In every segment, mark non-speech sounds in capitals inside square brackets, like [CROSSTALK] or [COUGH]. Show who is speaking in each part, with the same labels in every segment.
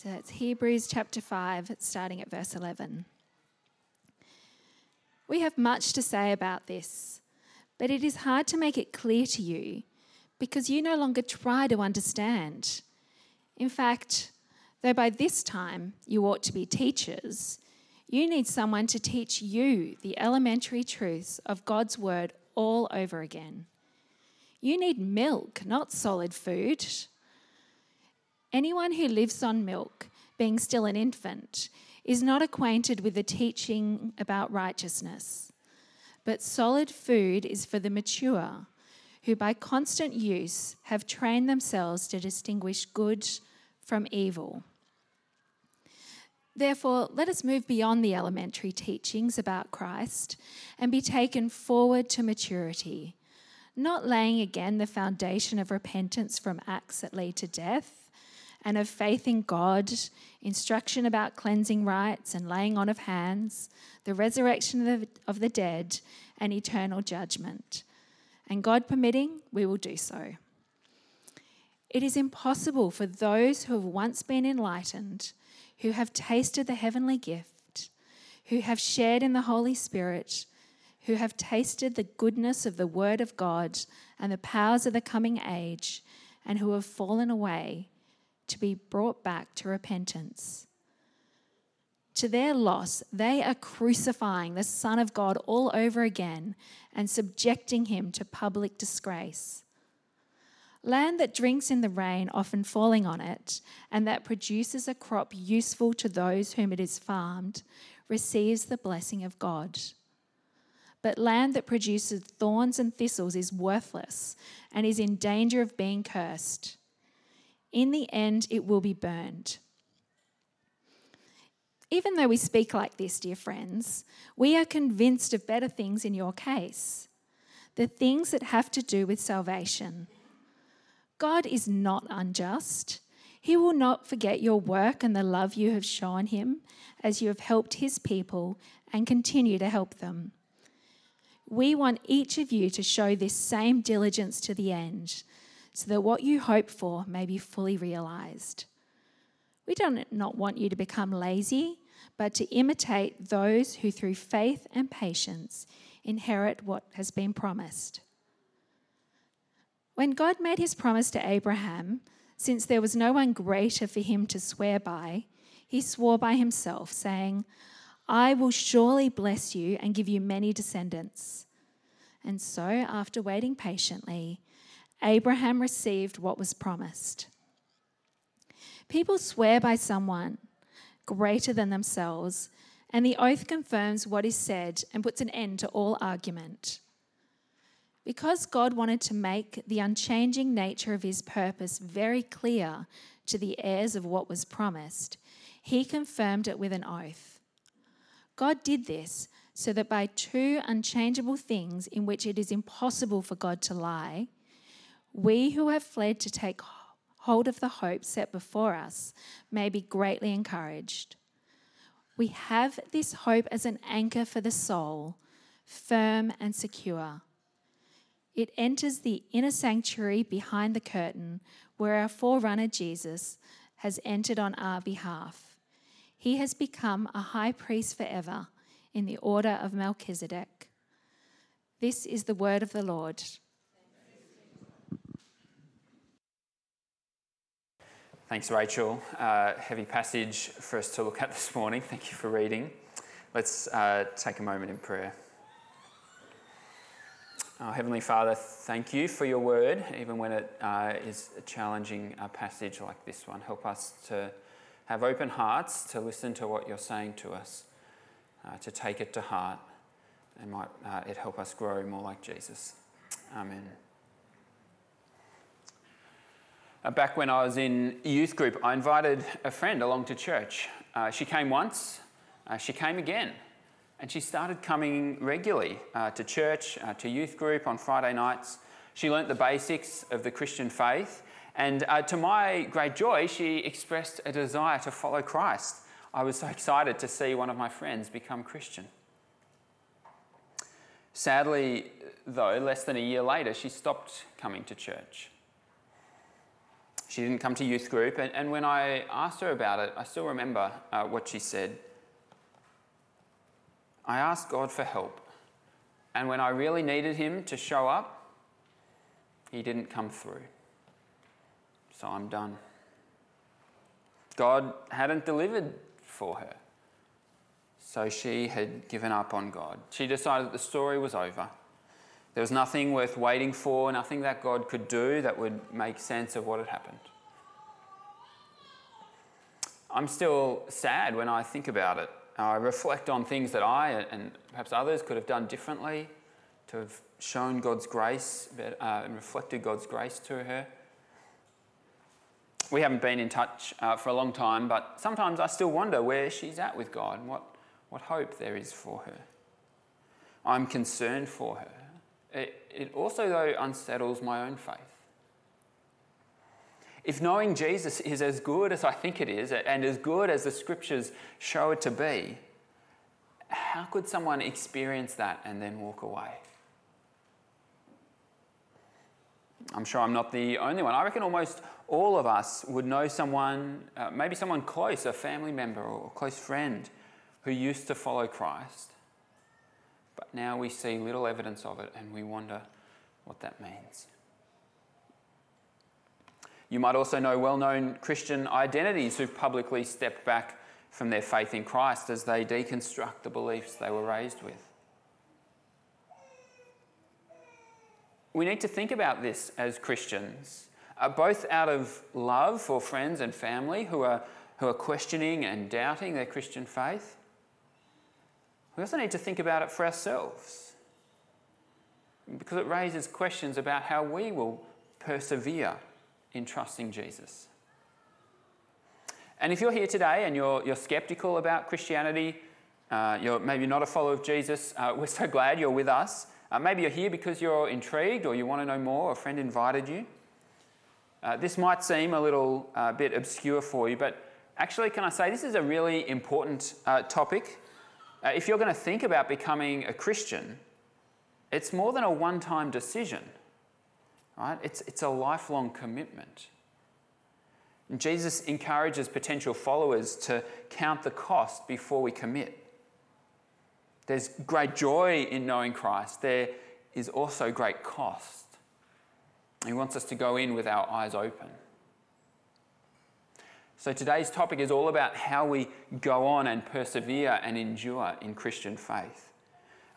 Speaker 1: So it's Hebrews chapter 5, starting at verse 11. We have much to say about this, but it is hard to make it clear to you because you no longer try to understand. In fact, though by this time you ought to be teachers, you need someone to teach you the elementary truths of God's word all over again. You need milk, not solid food. Anyone who lives on milk, being still an infant, is not acquainted with the teaching about righteousness. But solid food is for the mature, who by constant use have trained themselves to distinguish good from evil. Therefore, let us move beyond the elementary teachings about Christ and be taken forward to maturity, not laying again the foundation of repentance from acts that lead to death and of faith in God, instruction about cleansing rites and laying on of hands, the resurrection of the, of the dead, and eternal judgment. And God permitting, we will do so. It is impossible for those who have once been enlightened, who have tasted the heavenly gift, who have shared in the Holy Spirit, who have tasted the goodness of the Word of God and the powers of the coming age, and who have fallen away to be brought back to repentance. To their loss, they are crucifying the Son of God all over again and subjecting him to public disgrace. Land that drinks in the rain, often falling on it, and that produces a crop useful to those whom it is farmed, receives the blessing of God. But land that produces thorns and thistles is worthless and is in danger of being cursed. In the end, it will be burned. Even though we speak like this, dear friends, we are convinced of better things in your case the things that have to do with salvation. God is not unjust. He will not forget your work and the love you have shown him as you have helped his people and continue to help them. We want each of you to show this same diligence to the end so that what you hope for may be fully realized. We do not want you to become lazy, but to imitate those who, through faith and patience, inherit what has been promised. When God made his promise to Abraham, since there was no one greater for him to swear by, he swore by himself, saying, I will surely bless you and give you many descendants. And so, after waiting patiently, Abraham received what was promised. People swear by someone greater than themselves, and the oath confirms what is said and puts an end to all argument. Because God wanted to make the unchanging nature of his purpose very clear to the heirs of what was promised, he confirmed it with an oath. God did this so that by two unchangeable things in which it is impossible for God to lie, we who have fled to take hold of the hope set before us may be greatly encouraged. We have this hope as an anchor for the soul, firm and secure. It enters the inner sanctuary behind the curtain where our forerunner Jesus has entered on our behalf. He has become a high priest forever in the order of Melchizedek. This is the word of the Lord.
Speaker 2: Thanks, Rachel. Uh, heavy passage for us to look at this morning. Thank you for reading. Let's uh, take a moment in prayer. Oh, Heavenly Father, thank you for your word, even when it uh, is a challenging uh, passage like this one. Help us to have open hearts to listen to what you're saying to us, uh, to take it to heart, and might uh, it help us grow more like Jesus. Amen. Uh, back when I was in youth group, I invited a friend along to church. Uh, she came once, uh, she came again, and she started coming regularly uh, to church, uh, to youth group on Friday nights. She learnt the basics of the Christian faith, and uh, to my great joy, she expressed a desire to follow Christ. I was so excited to see one of my friends become Christian. Sadly, though, less than a year later, she stopped coming to church. She didn't come to youth group, and, and when I asked her about it, I still remember uh, what she said. I asked God for help, and when I really needed Him to show up, He didn't come through. So I'm done. God hadn't delivered for her. So she had given up on God. She decided the story was over. There was nothing worth waiting for, nothing that God could do that would make sense of what had happened. I'm still sad when I think about it. I reflect on things that I and perhaps others could have done differently to have shown God's grace uh, and reflected God's grace to her. We haven't been in touch uh, for a long time, but sometimes I still wonder where she's at with God and what, what hope there is for her. I'm concerned for her. It, it also, though, unsettles my own faith. If knowing Jesus is as good as I think it is, and as good as the scriptures show it to be, how could someone experience that and then walk away? I'm sure I'm not the only one. I reckon almost all of us would know someone, uh, maybe someone close, a family member or a close friend, who used to follow Christ. But now we see little evidence of it and we wonder what that means. You might also know well known Christian identities who've publicly stepped back from their faith in Christ as they deconstruct the beliefs they were raised with. We need to think about this as Christians, uh, both out of love for friends and family who are, who are questioning and doubting their Christian faith. We also need to think about it for ourselves because it raises questions about how we will persevere in trusting Jesus. And if you're here today and you're, you're skeptical about Christianity, uh, you're maybe not a follower of Jesus, uh, [LAUGHS] we're so glad you're with us. Uh, maybe you're here because you're intrigued or you want to know more, a friend invited you. Uh, this might seem a little uh, bit obscure for you, but actually, can I say this is a really important uh, if you're going to think about becoming a Christian, it's more than a one time decision. Right? It's, it's a lifelong commitment. And Jesus encourages potential followers to count the cost before we commit. There's great joy in knowing Christ, there is also great cost. He wants us to go in with our eyes open. So today's topic is all about how we go on and persevere and endure in Christian faith.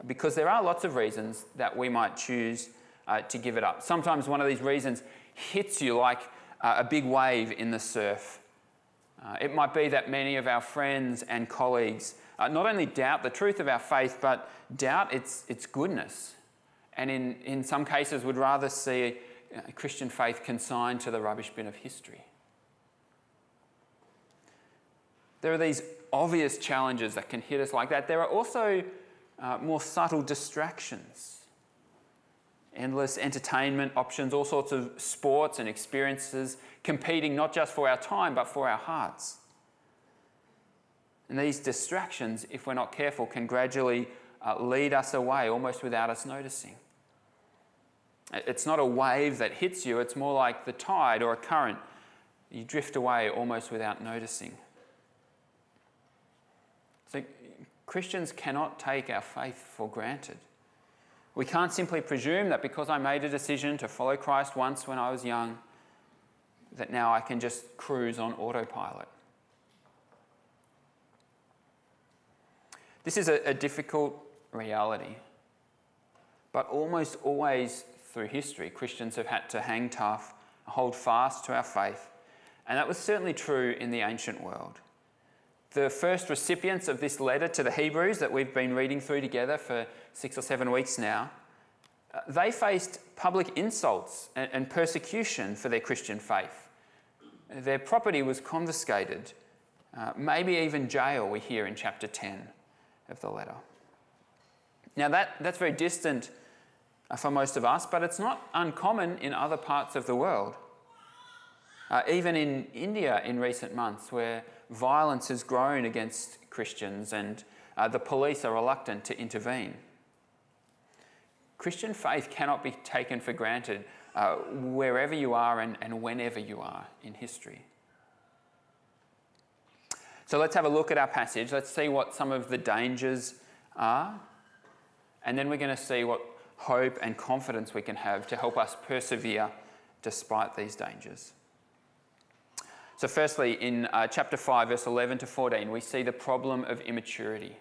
Speaker 2: Because there are lots of reasons that we might choose uh, to give it up. Sometimes one of these reasons hits you like uh, a big wave in the surf. Uh, it might be that many of our friends and colleagues uh, not only doubt the truth of our faith, but doubt its, its goodness. And in, in some cases, would rather see Christian faith consigned to the rubbish bin of history. There are these obvious challenges that can hit us like that. There are also uh, more subtle distractions endless entertainment options, all sorts of sports and experiences, competing not just for our time but for our hearts. And these distractions, if we're not careful, can gradually uh, lead us away almost without us noticing. It's not a wave that hits you, it's more like the tide or a current. You drift away almost without noticing. So, Christians cannot take our faith for granted. We can't simply presume that because I made a decision to follow Christ once when I was young, that now I can just cruise on autopilot. This is a, a difficult reality, but almost always through history, Christians have had to hang tough, hold fast to our faith, and that was certainly true in the ancient world. The first recipients of this letter to the Hebrews that we've been reading through together for six or seven weeks now, uh, they faced public insults and persecution for their Christian faith. Their property was confiscated, uh, maybe even jail, we hear in chapter 10 of the letter. Now, that, that's very distant uh, for most of us, but it's not uncommon in other parts of the world. Uh, even in India in recent months, where violence has grown against Christians and uh, the police are reluctant to intervene. Christian faith cannot be taken for granted uh, wherever you are and, and whenever you are in history. So let's have a look at our passage. Let's see what some of the dangers are. And then we're going to see what hope and confidence we can have to help us persevere despite these dangers. So, firstly, in uh, chapter 5, verse 11 to 14, we see the problem of immaturity.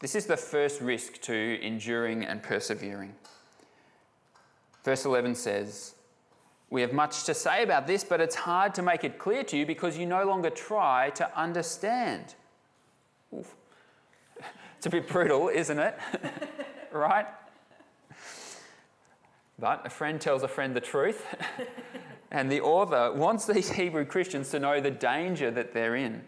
Speaker 2: This is the first risk to enduring and persevering. Verse 11 says, We have much to say about this, but it's hard to make it clear to you because you no longer try to understand. Oof. It's a bit brutal, isn't it? [LAUGHS] right? But a friend tells a friend the truth, [LAUGHS] and the author wants these [LAUGHS] Hebrew Christians to know the danger that they're in.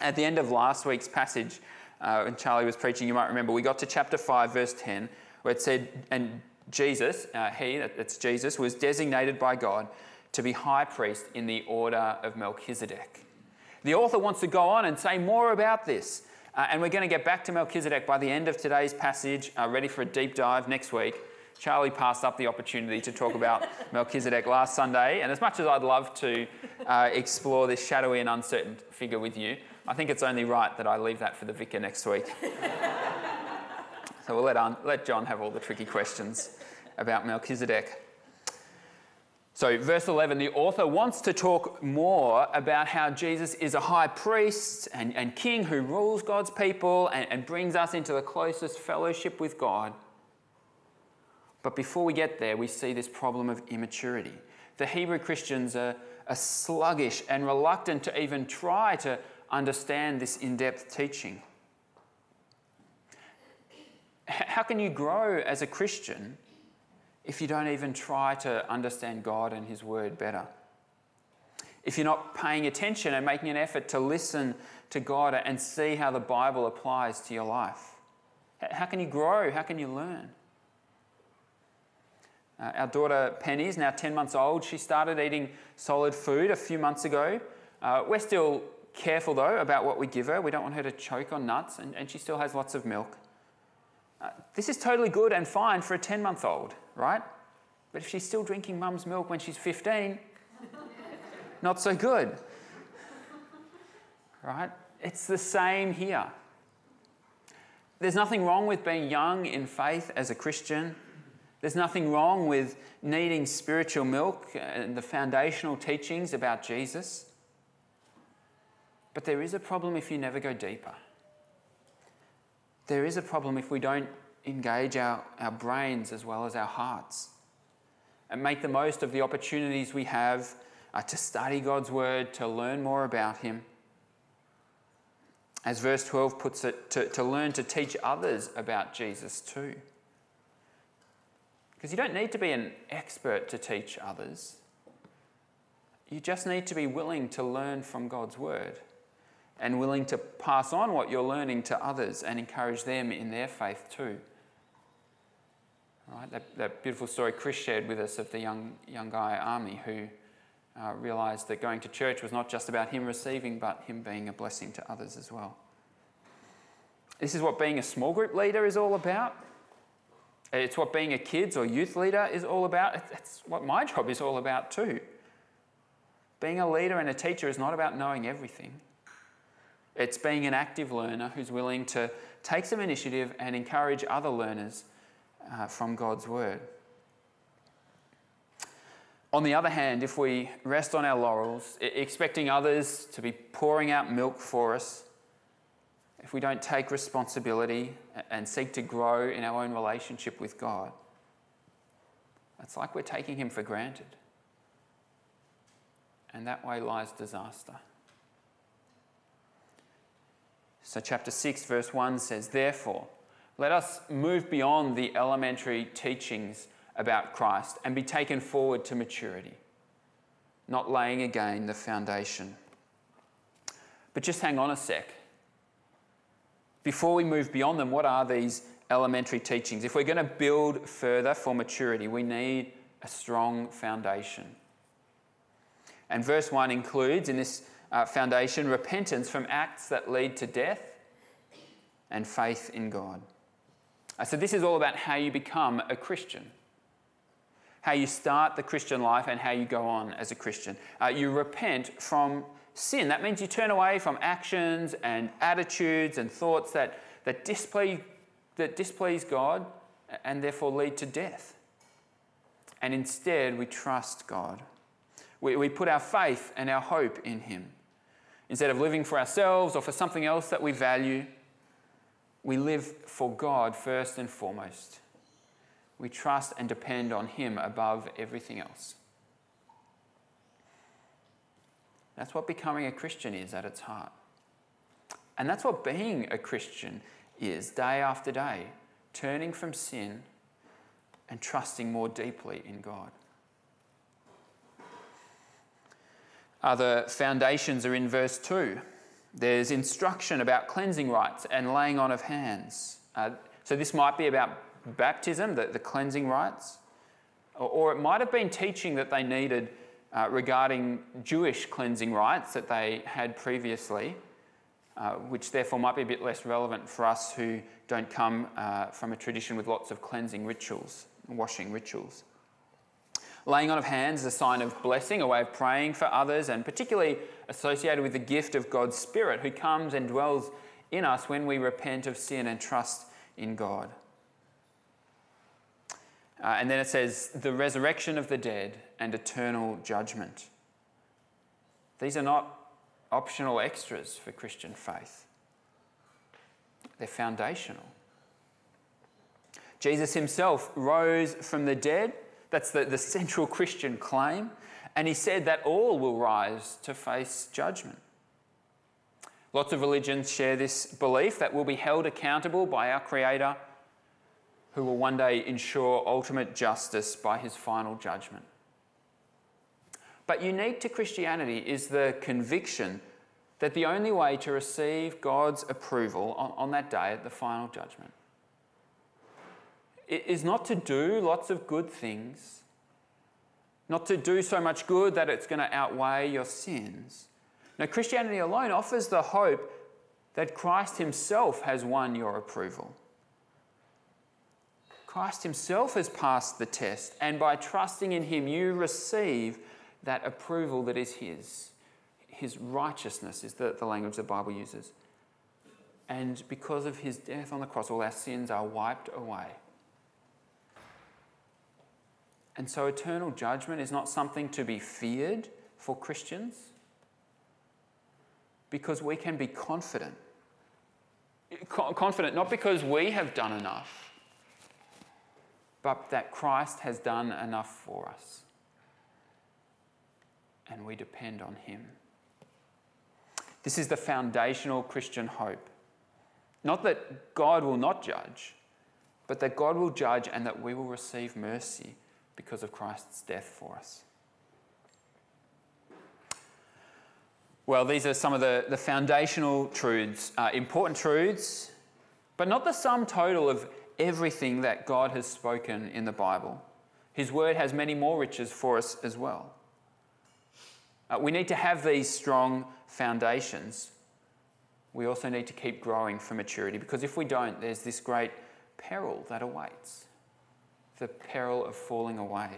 Speaker 2: At the end of last week's passage, uh, when Charlie was preaching, you might remember, we got to chapter 5, verse 10, where it said, And Jesus, uh, he, that's Jesus, was designated by God to be high priest in the order of Melchizedek. The author wants to go on and say more about this. Uh, and we're going to get back to Melchizedek by the end of today's passage, uh, ready for a deep dive next week. Charlie passed up the opportunity to talk about [LAUGHS] Melchizedek last Sunday, and as much as I'd love to uh, explore this shadowy and uncertain figure with you, I think it's only right that I leave that for the vicar next week. [LAUGHS] so we'll let, un- let John have all the tricky questions about Melchizedek. So, verse 11, the author wants to talk more about how Jesus is a high priest and, and king who rules God's people and, and brings us into the closest fellowship with God. But before we get there, we see this problem of immaturity. The Hebrew Christians are, are sluggish and reluctant to even try to understand this in depth teaching. How can you grow as a Christian if you don't even try to understand God and His Word better. If you're not paying attention and making an effort to listen to God and see how the Bible applies to your life. How can you grow? How can you learn? Uh, our daughter Penny is now 10 months old. She started eating solid food a few months ago. Uh, we're still careful though about what we give her. We don't want her to choke on nuts, and, and she still has lots of milk. Uh, this is totally good and fine for a 10 month old, right? But if she's still drinking mum's milk when she's 15, [LAUGHS] not so good. Right? It's the same here. There's nothing wrong with being young in faith as a Christian. There's nothing wrong with needing spiritual milk and the foundational teachings about Jesus. But there is a problem if you never go deeper there is a problem if we don't engage our, our brains as well as our hearts and make the most of the opportunities we have uh, to study God's Word, to learn more about Him. As verse 12 puts it, to, to learn to teach others about Jesus too. Because you don't need to be an expert to teach others. You just need to be willing to learn from God's Word and willing to pass on what you're learning to others and encourage them in their faith too. Right, that, that beautiful story Chris shared with us of the young, young guy, Army, who uh, realised that going to church was not just about him receiving, but him being a blessing to others as well. This is what being a small group leader is all about. It's what being a kids or youth leader is all about. It's what my job is all about too. Being a leader and a teacher is not about knowing everything. It's being an active learner who's willing to take some initiative and encourage other learners uh, from God's Word. On the other hand, if we rest on our laurels, expecting others to be pouring out milk for us, if we don't take responsibility and seek to grow in our own relationship with God, it's like we're taking Him for granted. And that way lies disaster. So, chapter 6, verse 1 says, Therefore, let us move beyond the elementary teachings about Christ and be taken forward to maturity, not laying again the foundation. But just hang on a sec. Before we move beyond them, what are these elementary teachings? If we're going to build further for maturity, we need a strong foundation. And verse 1 includes in this uh, foundation repentance from acts that lead to death and faith in God. Uh, so, this is all about how you become a Christian. how you start the Christian life and how you go on as a Christian. Uh, you repent from sin. That means you turn away from actions and attitudes and thoughts that, that, displease, that displease God and therefore lead to death. And instead, we trust God. We, we put our faith and our hope in Him. Instead of living for ourselves or for something else that we value, we live for God first and foremost. We trust and depend on Him above everything else. That's what becoming a Christian is at its heart. And that's what being a Christian is day after day, turning from sin and trusting more deeply in God. Other foundations are in verse 2. There's instruction about cleansing rites and laying on of hands. Uh, so, this might be about baptism, the, the cleansing rites, or, or, it might have been teaching that they needed uh, regarding Jewish cleansing rites that they had previously, uh, which therefore might be a bit less relevant for us who don't come uh, from a tradition with lots of cleansing rituals, washing rituals. Laying on of hands is a sign of blessing, a way of praying for others, and particularly associated with the gift of God's Spirit who comes and dwells in us when we repent of sin and trust in God. Uh, and then it says, the resurrection of the dead and eternal judgment. These are not optional extras for Christian faith, they're foundational. Jesus himself rose from the dead. That's the, the central Christian claim. And he said that all will rise to face judgment. Lots of religions share this belief that we'll be held accountable by our Creator who will one day ensure ultimate justice by his final judgment. But unique to Christianity is the conviction that the only way to receive God's approval on, on that day at the final judgment is not to do lots of good things, not to do so much good that it's going to outweigh your sins. Now, Christianity alone offers the hope that Christ Himself has won your approval. Christ Himself has passed the test, and by trusting in Him, you receive that approval that is His. His righteousness is the, the language the Bible uses. And because of His death on the cross, all our sins are wiped away. And so, eternal judgment is not something to be feared for Christians because we can be confident. Confident not because we have done enough, but that Christ has done enough for us. And we depend on Him. This is the foundational Christian hope. Not that God will not judge, but that God will judge and that we will receive mercy because of Christ's death for us. Well, these are some of the, the foundational truths, uh, important truths, but not the sum total of everything that God has spoken in the Bible. His word has many more riches for us as well. Uh, we need to have these strong foundations. We also need to keep growing for maturity because if we don't, there's this great peril that awaits the peril of falling away.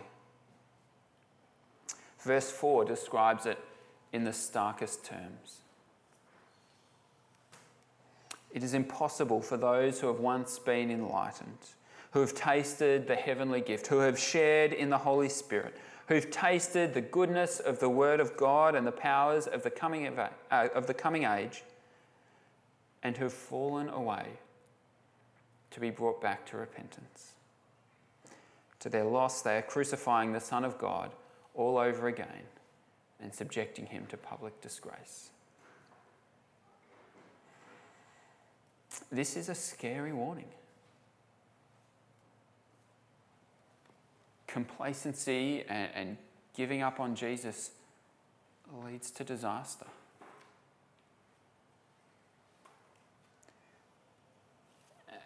Speaker 2: Verse 4 describes it in the starkest terms. It is impossible for those who have once been enlightened, who have tasted the heavenly gift, who have shared in the Holy Spirit, who've tasted the goodness of the Word of God and the powers of the coming, of, uh, of the coming age, and who have fallen away to be brought back to repentance. To their loss, they are crucifying the Son of God all over again and subjecting him to public disgrace. This is a scary warning. Complacency and, and giving up on Jesus leads to disaster.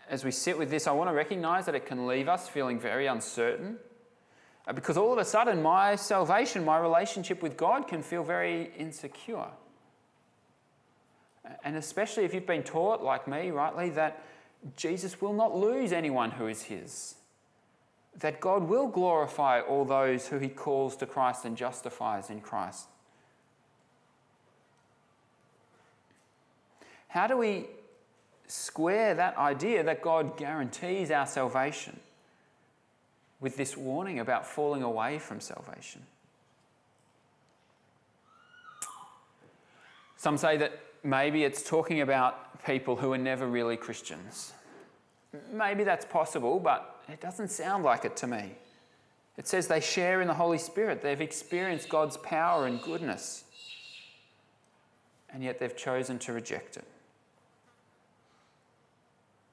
Speaker 2: As we sit with this, I want to recognize that it can leave us feeling very uncertain. Because all of a sudden, my salvation, my relationship with God can feel very insecure. And especially if you've been taught, like me, rightly, that Jesus will not lose anyone who is his. that God will glorify all those who he calls to Christ and justifies in Christ. How do we square that idea that God guarantees our salvation with this warning about falling away from salvation? Some say that maybe it's talking about people who are never really Christians. Maybe that's possible, but it doesn't sound like it to me. It says they share in the Holy Spirit, they've experienced God's power and goodness, and yet they've chosen to reject it.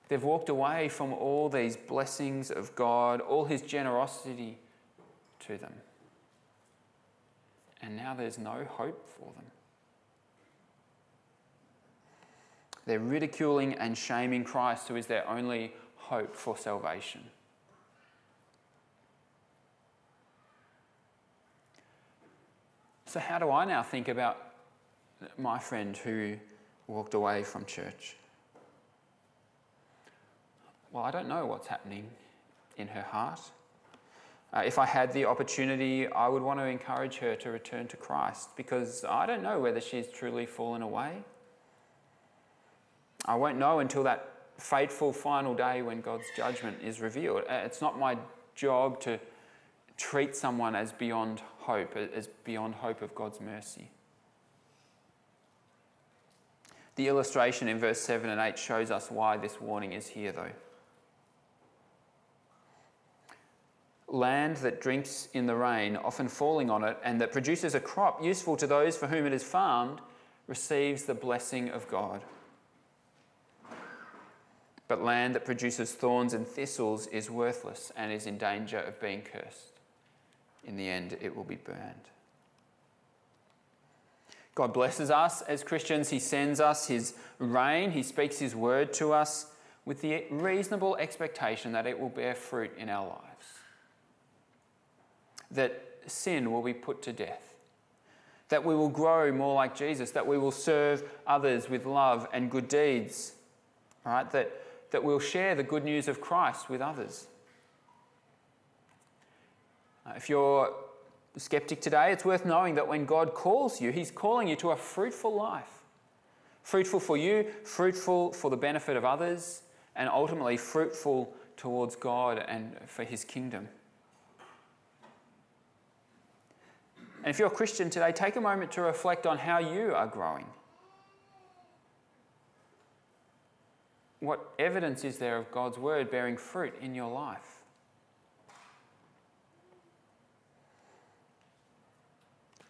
Speaker 2: They've walked away from all these blessings of God, all His generosity to them. And now there's no hope for them. They're ridiculing and shaming Christ, who is their only hope for salvation. So, how do I now think about my friend who walked away from church? Well, I don't know what's happening in her heart. Uh, if I had the opportunity, I would want to encourage her to return to Christ because I don't know whether she's truly fallen away. I won't know until that fateful final day when God's judgment is revealed. Uh, it's not my job to treat someone as beyond hope, as beyond hope of God's mercy. The illustration in verse 7 and 8 shows us why this warning is here, though. Land that drinks in the rain, often falling on it, and that produces a crop useful to those for whom it is farmed, receives the blessing of God. But land that produces thorns and thistles is worthless and is in danger of being cursed. In the end, it will be burned. God blesses us as Christians. He sends us His rain, He speaks His word to us with the reasonable expectation that it will bear fruit in our lives, that sin will be put to death, that we will grow more like Jesus, that we will serve others with love and good deeds, right? That that we'll share the good news of Christ with others. Uh, if you're a skeptic today, it's worth knowing that when God calls you, He's calling you to a fruitful life. Fruitful for you, fruitful for the benefit of others, and ultimately fruitful towards God and for His kingdom. And if you're a Christian today, take a moment to reflect on how you are growing. What evidence is there of God's word bearing fruit in your life?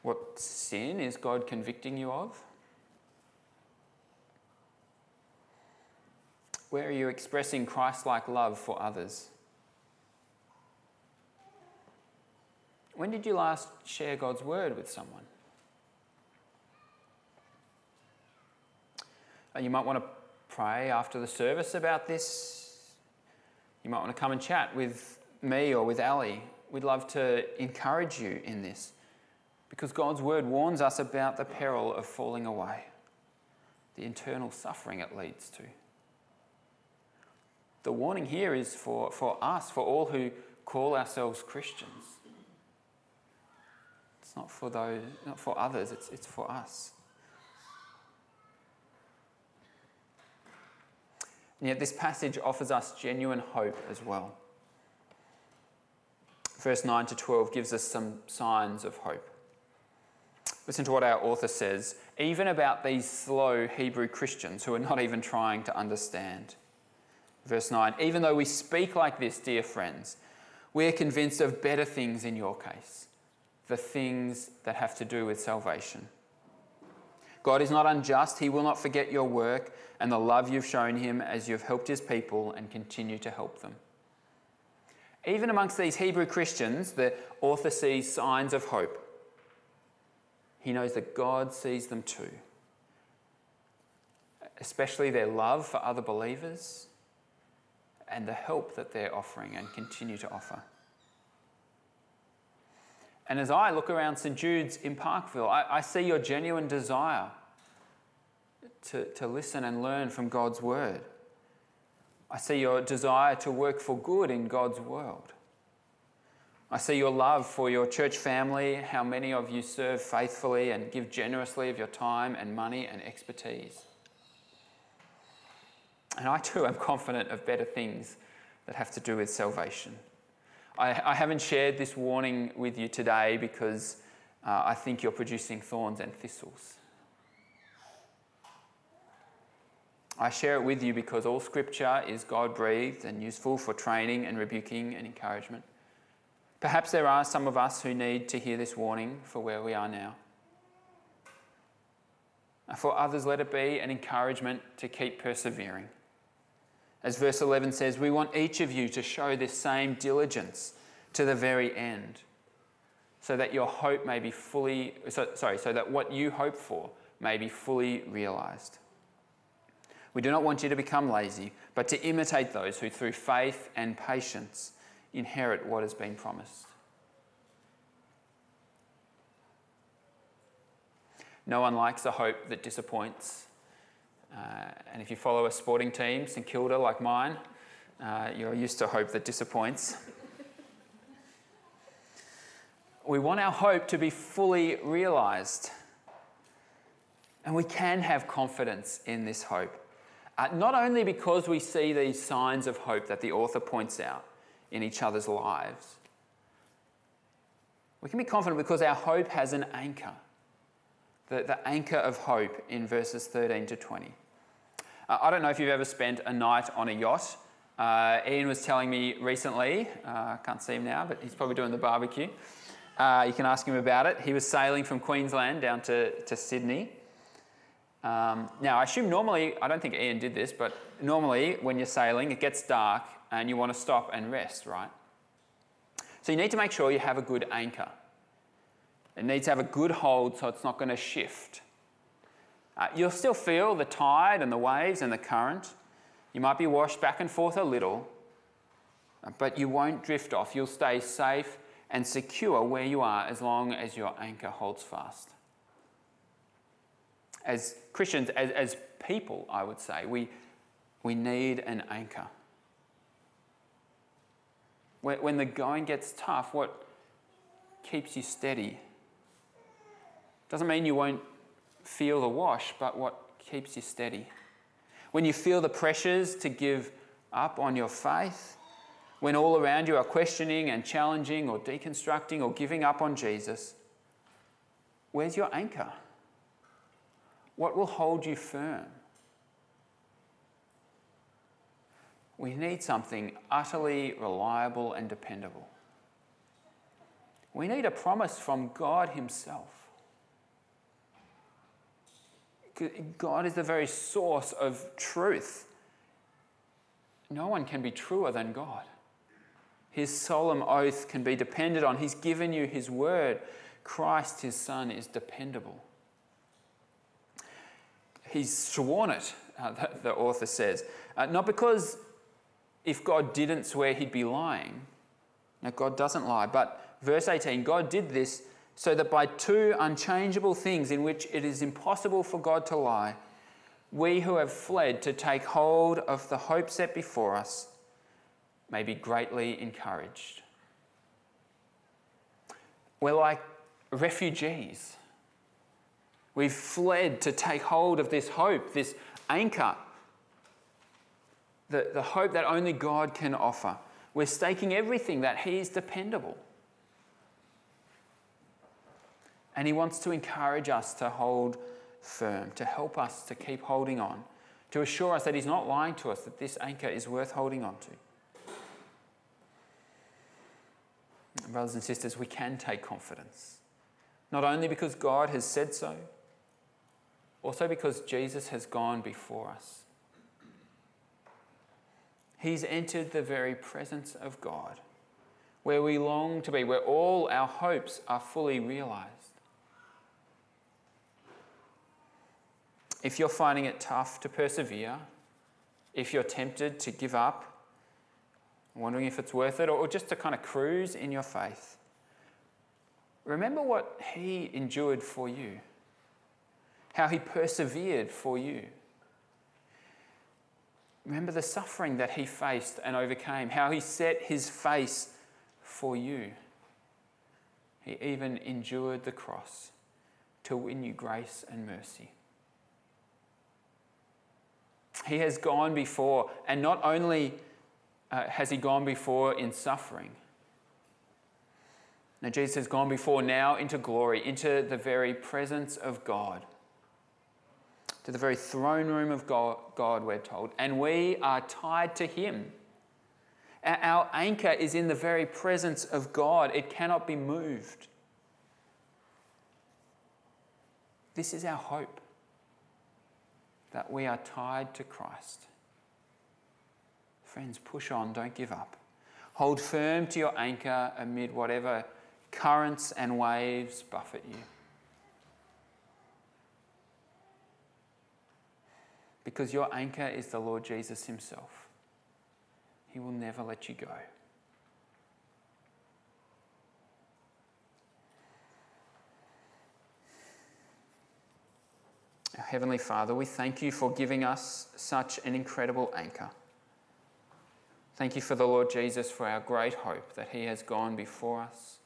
Speaker 2: What sin is God convicting you of? Where are you expressing Christ like love for others? When did you last share God's word with someone? Uh, you might want to pray after the service about this. You might want to come and chat with me or with Ali. We'd love to encourage you in this because God's word warns us about the peril of falling away, the internal suffering it leads to. The warning here is for, for us, for all who call ourselves Christians. It's not for those, not for others, it's, it's for us. And yet, this passage offers us genuine hope as well. Verse 9 to 12 gives us some signs of hope. Listen to what our author says, even about these slow Hebrew Christians who are not even trying to understand. Verse 9 Even though we speak like this, dear friends, we are convinced of better things in your case, the things that have to do with salvation. God is not unjust. He will not forget your work and the love you've shown him as you've helped his people and continue to help them. Even amongst these Hebrew Christians, the author sees signs of hope. He knows that God sees them too, especially their love for other believers and the help that they're offering and continue to offer. And as I look around St. Jude's in Parkville, I, I see your genuine desire to, to listen and learn from God's word. I see your desire to work for good in God's world. I see your love for your church family, how many of you serve faithfully and give generously of your time and money and expertise. And I too am [LAUGHS] confident of better things that have to do with salvation. I, I haven't shared this warning with you today because uh, I think you're producing thorns and thistles. I share it with you because all scripture is God breathed and useful for training and rebuking and encouragement. Perhaps there are some of us who need to hear this warning for where we are now. For others, let it be an encouragement to keep persevering. As verse 11 says, we want each of you to show this same diligence to the very end, so that your hope may be fully, so, sorry, so that what you hope for may be fully realized. We do not want you to become lazy, but to imitate those who, through faith and patience, inherit what has been promised. No one likes a hope that disappoints. Uh, and if you follow a sporting team, St Kilda like mine, uh, you're used to hope that disappoints. we want our hope to be fully realised. And we can have confidence in this hope. Uh, not only because we see these signs of hope that the author points out in each other's lives, we can be confident because our hope has an anchor, the, the anchor of hope in verses 13 to 20. Uh, I don't know if you've ever spent a night on a yacht. Uh, Ian was telling me recently, uh, I can't see him now, but he's probably doing the barbecue. Uh, you can ask him about it. He was sailing from Queensland down to, to Sydney. Um, now, I assume normally, I don't think Ian did this, but normally when you're sailing, it gets dark and you want to stop and rest, right? So you need to make sure you have a good anchor. It needs to have a good hold so it's not going to shift. Uh, you'll still feel the tide and the waves and the current. You might be washed back and forth a little, but you won't drift off. You'll stay safe and secure where you are as long as your anchor holds fast as Christians, as, as people, I would say, we, we need an anchor. When, when the going gets tough, what keeps you steady? Doesn't mean you won't feel the wash, but what keeps you steady? When you feel the pressures to give up on your faith, when all around you are questioning and challenging or deconstructing or giving up on Jesus, where's your anchor? What will hold you firm? We need something utterly reliable and dependable. We need a promise from God Himself. God is the very source of truth. No one can be truer than God. His solemn oath can be depended on. He's given you His word. Christ, His Son, is dependable he's sworn it, uh, [LAUGHS] the, the, author says. Uh, not because if God didn't swear, he'd be lying. No, God doesn't lie. But verse 18 God did this so that by two unchangeable things in which it is impossible for God to lie, we who have fled to take hold of the hope set before us may be greatly encouraged. We're like refugees We've fled to take hold of this hope, this anchor, the, the hope that only God can offer. We're staking everything that He is dependable. And He wants to encourage us to hold firm, to help us to keep holding on, to assure us that He's not lying to us, that this anchor is worth holding on to. Brothers and sisters, we can take confidence, not only because God has said so, also because Jesus has gone before us. He's entered the very presence of God, where we long to be, where all our hopes are fully realized. If you're finding it tough to persevere, if you're tempted to give up, wondering if it's worth it, or just to kind of cruise in your faith, remember what He endured for you how he persevered for you. Remember the suffering that he faced and overcame, how he set his face for you. He even endured the cross to win you grace and mercy. He has gone before, and not only uh, has he gone before in suffering, now, Jesus has gone before now into glory, into the very presence of God, to the very throne room of God, God, we're told, and we are tied to him. Our anchor is in the very presence of God, it cannot be moved. This is our hope that we are tied to Christ. Friends, push on, don't give up. Hold firm to your anchor amid whatever currents and waves buffet you. Because your anchor is the Lord Jesus Himself. He will never let you go. Our Heavenly Father, we thank you for giving us such an incredible anchor. Thank you for the Lord Jesus for our great hope that He has gone before us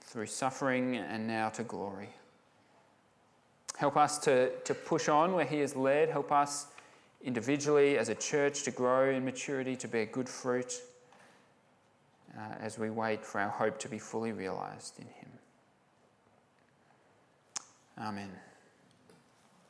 Speaker 2: through suffering and now to glory. Help us to, to push on where He has led. Help us individually as a church to grow in maturity, to bear good fruit uh, as we wait for our hope to be fully realized in Him. Amen.